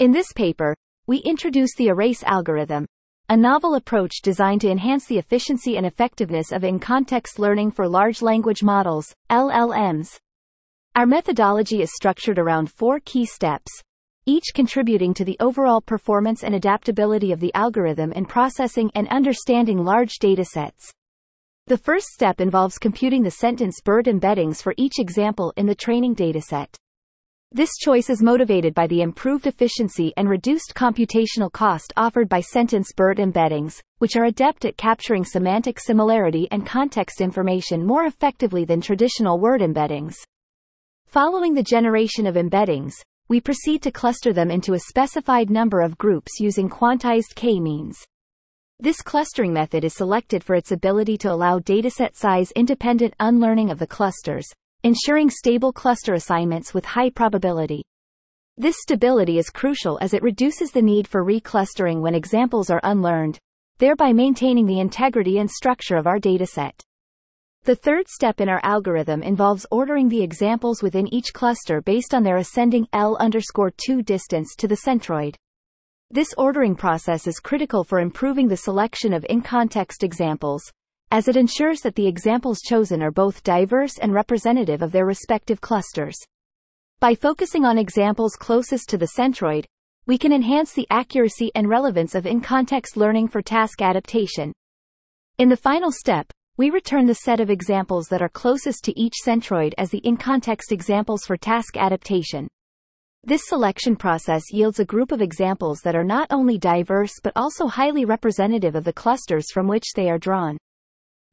In this paper, we introduce the erase algorithm, a novel approach designed to enhance the efficiency and effectiveness of in-context learning for large language models, LLMs. Our methodology is structured around four key steps, each contributing to the overall performance and adaptability of the algorithm in processing and understanding large datasets. The first step involves computing the sentence BERT embeddings for each example in the training dataset. This choice is motivated by the improved efficiency and reduced computational cost offered by sentence BERT embeddings, which are adept at capturing semantic similarity and context information more effectively than traditional word embeddings. Following the generation of embeddings, we proceed to cluster them into a specified number of groups using quantized k-means. This clustering method is selected for its ability to allow dataset size independent unlearning of the clusters, ensuring stable cluster assignments with high probability. This stability is crucial as it reduces the need for reclustering when examples are unlearned, thereby maintaining the integrity and structure of our dataset. The third step in our algorithm involves ordering the examples within each cluster based on their ascending L underscore 2 distance to the centroid. This ordering process is critical for improving the selection of in-context examples, as it ensures that the examples chosen are both diverse and representative of their respective clusters. By focusing on examples closest to the centroid, we can enhance the accuracy and relevance of in-context learning for task adaptation. In the final step, we return the set of examples that are closest to each centroid as the in-context examples for task adaptation. This selection process yields a group of examples that are not only diverse but also highly representative of the clusters from which they are drawn.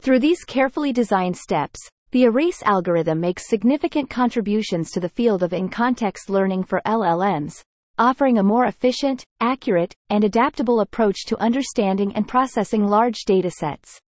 Through these carefully designed steps, the erase algorithm makes significant contributions to the field of in-context learning for LLMs, offering a more efficient, accurate, and adaptable approach to understanding and processing large datasets.